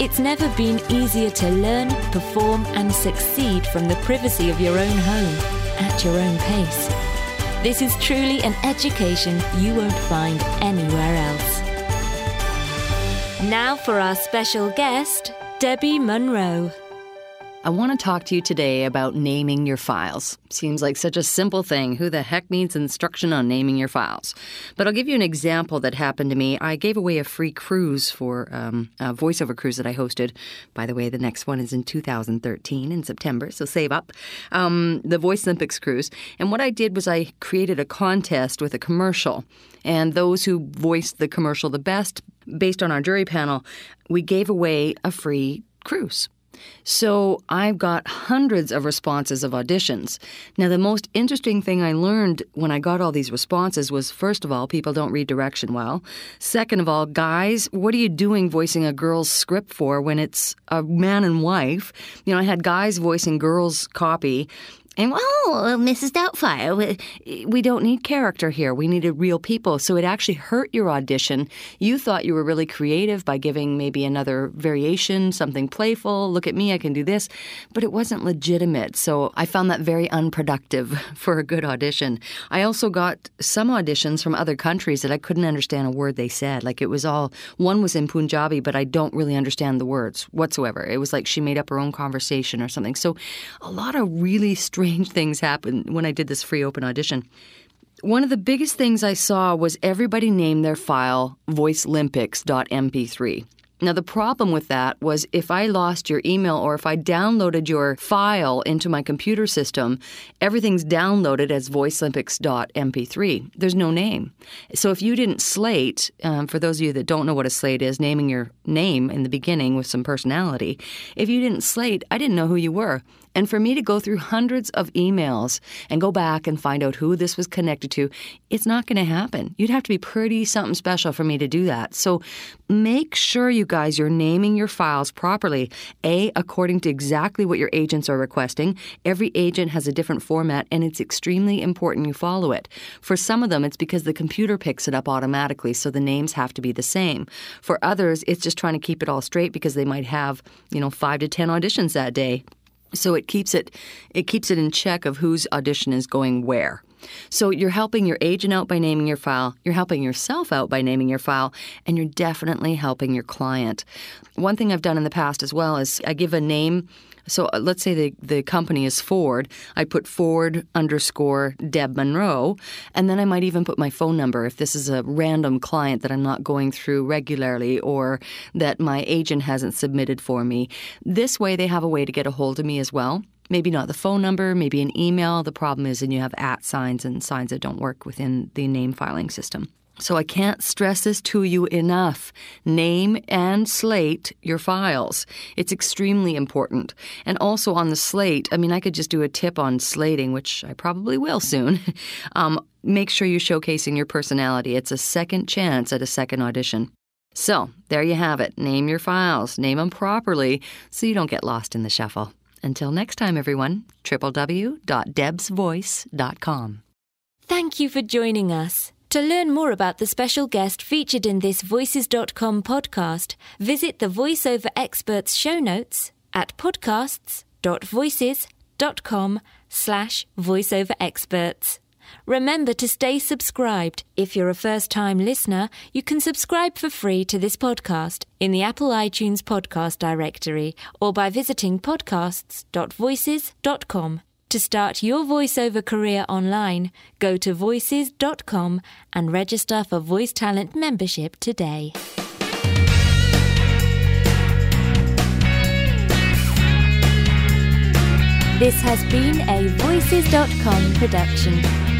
It's never been easier to learn, perform, and succeed from the privacy of your own home at your own pace. This is truly an education you won't find anywhere else. Now for our special guest, Debbie Munro. I want to talk to you today about naming your files. Seems like such a simple thing. Who the heck needs instruction on naming your files? But I'll give you an example that happened to me. I gave away a free cruise for um, a voiceover cruise that I hosted. By the way, the next one is in 2013 in September, so save up. Um, the Voice Olympics cruise. And what I did was I created a contest with a commercial. And those who voiced the commercial the best, based on our jury panel, we gave away a free cruise. So I've got hundreds of responses of auditions. Now, the most interesting thing I learned when I got all these responses was first of all, people don't read direction well. Second of all, guys, what are you doing voicing a girl's script for when it's a man and wife? You know, I had guys voicing girls' copy and well, uh, Mrs. Doubtfire, we, we don't need character here. We needed real people. So it actually hurt your audition. You thought you were really creative by giving maybe another variation, something playful. Look at me, I can do this. But it wasn't legitimate. So I found that very unproductive for a good audition. I also got some auditions from other countries that I couldn't understand a word they said. Like it was all, one was in Punjabi, but I don't really understand the words whatsoever. It was like she made up her own conversation or something. So a lot of really strange strange things happened when I did this free open audition. One of the biggest things I saw was everybody named their file voiceolympics.mp3. Now, the problem with that was if I lost your email or if I downloaded your file into my computer system, everything's downloaded as voiceolympics.mp3. There's no name. So if you didn't slate, um, for those of you that don't know what a slate is, naming your name in the beginning with some personality, if you didn't slate, I didn't know who you were. And for me to go through hundreds of emails and go back and find out who this was connected to, it's not going to happen. You'd have to be pretty something special for me to do that. So make sure, you guys, you're naming your files properly. A, according to exactly what your agents are requesting. Every agent has a different format, and it's extremely important you follow it. For some of them, it's because the computer picks it up automatically, so the names have to be the same. For others, it's just trying to keep it all straight because they might have, you know, five to 10 auditions that day. So it keeps it it keeps it in check of whose audition is going where. So you're helping your agent out by naming your file, you're helping yourself out by naming your file, and you're definitely helping your client. One thing I've done in the past as well is I give a name so uh, let's say the, the company is Ford. I put Ford underscore Deb Munro, and then I might even put my phone number if this is a random client that I'm not going through regularly or that my agent hasn't submitted for me. This way, they have a way to get a hold of me as well. Maybe not the phone number, maybe an email. The problem is, and you have at signs and signs that don't work within the name filing system. So I can't stress this to you enough. Name and slate your files. It's extremely important. And also on the slate, I mean, I could just do a tip on slating, which I probably will soon. um, make sure you're showcasing your personality. It's a second chance at a second audition. So, there you have it. Name your files, name them properly so you don't get lost in the shuffle. Until next time, everyone, www.debsvoice.com. Thank you for joining us. To learn more about the special guest featured in this Voices.com podcast, visit the VoiceOver Experts show notes at podcasts.voices.com slash voiceoverexperts. Remember to stay subscribed. If you're a first time listener, you can subscribe for free to this podcast in the Apple iTunes podcast directory or by visiting podcasts.voices.com. To start your voiceover career online, go to voices.com and register for Voice Talent membership today. This has been a Voices.com production.